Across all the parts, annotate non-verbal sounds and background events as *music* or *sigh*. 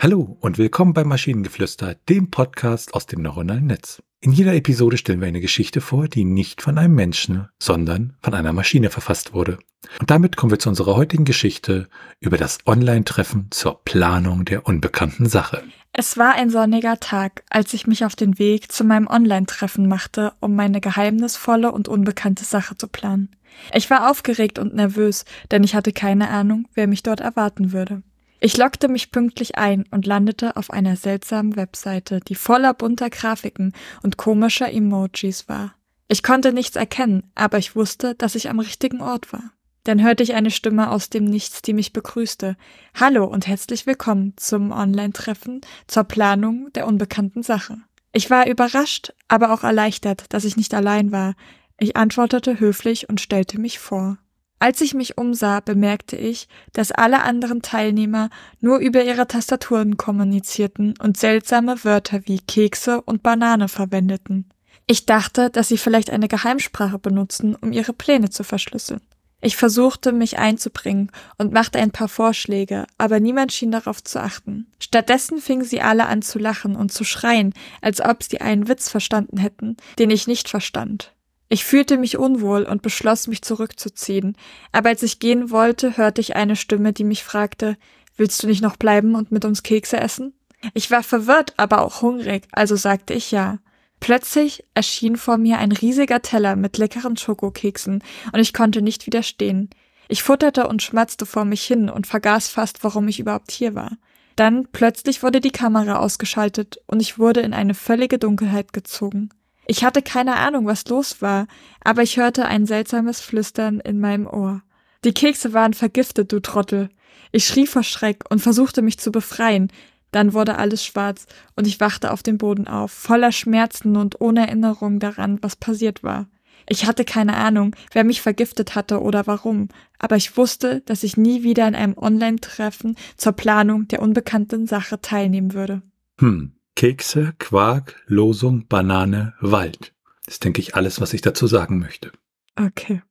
Hallo und willkommen bei Maschinengeflüster, dem Podcast aus dem neuronalen Netz. In jeder Episode stellen wir eine Geschichte vor, die nicht von einem Menschen, sondern von einer Maschine verfasst wurde. Und damit kommen wir zu unserer heutigen Geschichte über das Online-Treffen zur Planung der unbekannten Sache. Es war ein sonniger Tag, als ich mich auf den Weg zu meinem Online-Treffen machte, um meine geheimnisvolle und unbekannte Sache zu planen. Ich war aufgeregt und nervös, denn ich hatte keine Ahnung, wer mich dort erwarten würde. Ich lockte mich pünktlich ein und landete auf einer seltsamen Webseite, die voller bunter Grafiken und komischer Emojis war. Ich konnte nichts erkennen, aber ich wusste, dass ich am richtigen Ort war. Dann hörte ich eine Stimme aus dem Nichts, die mich begrüßte. Hallo und herzlich willkommen zum Online-Treffen zur Planung der unbekannten Sache. Ich war überrascht, aber auch erleichtert, dass ich nicht allein war. Ich antwortete höflich und stellte mich vor. Als ich mich umsah, bemerkte ich, dass alle anderen Teilnehmer nur über ihre Tastaturen kommunizierten und seltsame Wörter wie Kekse und Banane verwendeten. Ich dachte, dass sie vielleicht eine Geheimsprache benutzen, um ihre Pläne zu verschlüsseln. Ich versuchte, mich einzubringen und machte ein paar Vorschläge, aber niemand schien darauf zu achten. Stattdessen fingen sie alle an zu lachen und zu schreien, als ob sie einen Witz verstanden hätten, den ich nicht verstand. Ich fühlte mich unwohl und beschloss, mich zurückzuziehen, aber als ich gehen wollte, hörte ich eine Stimme, die mich fragte, Willst du nicht noch bleiben und mit uns Kekse essen? Ich war verwirrt, aber auch hungrig, also sagte ich ja. Plötzlich erschien vor mir ein riesiger Teller mit leckeren Schokokeksen, und ich konnte nicht widerstehen. Ich futterte und schmatzte vor mich hin und vergaß fast, warum ich überhaupt hier war. Dann plötzlich wurde die Kamera ausgeschaltet und ich wurde in eine völlige Dunkelheit gezogen. Ich hatte keine Ahnung, was los war, aber ich hörte ein seltsames Flüstern in meinem Ohr. Die Kekse waren vergiftet, du Trottel. Ich schrie vor Schreck und versuchte mich zu befreien. Dann wurde alles schwarz und ich wachte auf dem Boden auf, voller Schmerzen und ohne Erinnerung daran, was passiert war. Ich hatte keine Ahnung, wer mich vergiftet hatte oder warum, aber ich wusste, dass ich nie wieder in einem Online-Treffen zur Planung der unbekannten Sache teilnehmen würde. Hm, Kekse, Quark, Losung, Banane, Wald. Das ist, denke ich, alles, was ich dazu sagen möchte. Okay.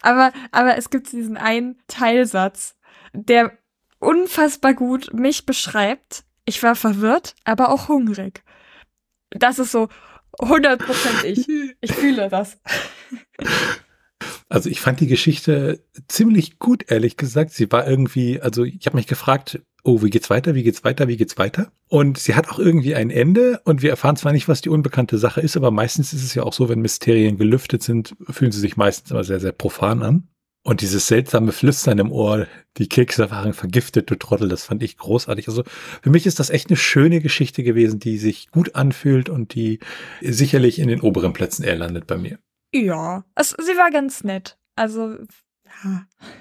Aber, aber es gibt diesen einen Teilsatz, der unfassbar gut mich beschreibt. Ich war verwirrt, aber auch hungrig. Das ist so 100% ich. Ich *laughs* fühle das. Also ich fand die Geschichte ziemlich gut, ehrlich gesagt. Sie war irgendwie, also ich habe mich gefragt, oh, wie geht's weiter, wie geht's weiter, wie geht's weiter? Und sie hat auch irgendwie ein Ende und wir erfahren zwar nicht, was die unbekannte Sache ist, aber meistens ist es ja auch so, wenn Mysterien gelüftet sind, fühlen sie sich meistens immer sehr, sehr profan an. Und dieses seltsame Flüstern im Ohr, die Kekse waren vergiftet, du Trottel, das fand ich großartig. Also für mich ist das echt eine schöne Geschichte gewesen, die sich gut anfühlt und die sicherlich in den oberen Plätzen eher landet bei mir. Ja, es, sie war ganz nett. Also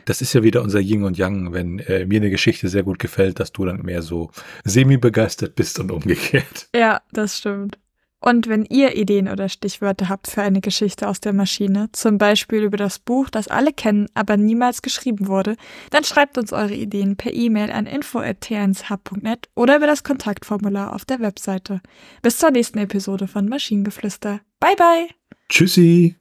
das ist ja wieder unser Yin und Yang, wenn äh, mir eine Geschichte sehr gut gefällt, dass du dann mehr so semi-begeistert bist und umgekehrt. *laughs* Ja, das stimmt. Und wenn ihr Ideen oder Stichwörter habt für eine Geschichte aus der Maschine, zum Beispiel über das Buch, das alle kennen, aber niemals geschrieben wurde, dann schreibt uns eure Ideen per E-Mail an info.tnshub.net oder über das Kontaktformular auf der Webseite. Bis zur nächsten Episode von Maschinengeflüster. Bye bye! Tschüssi!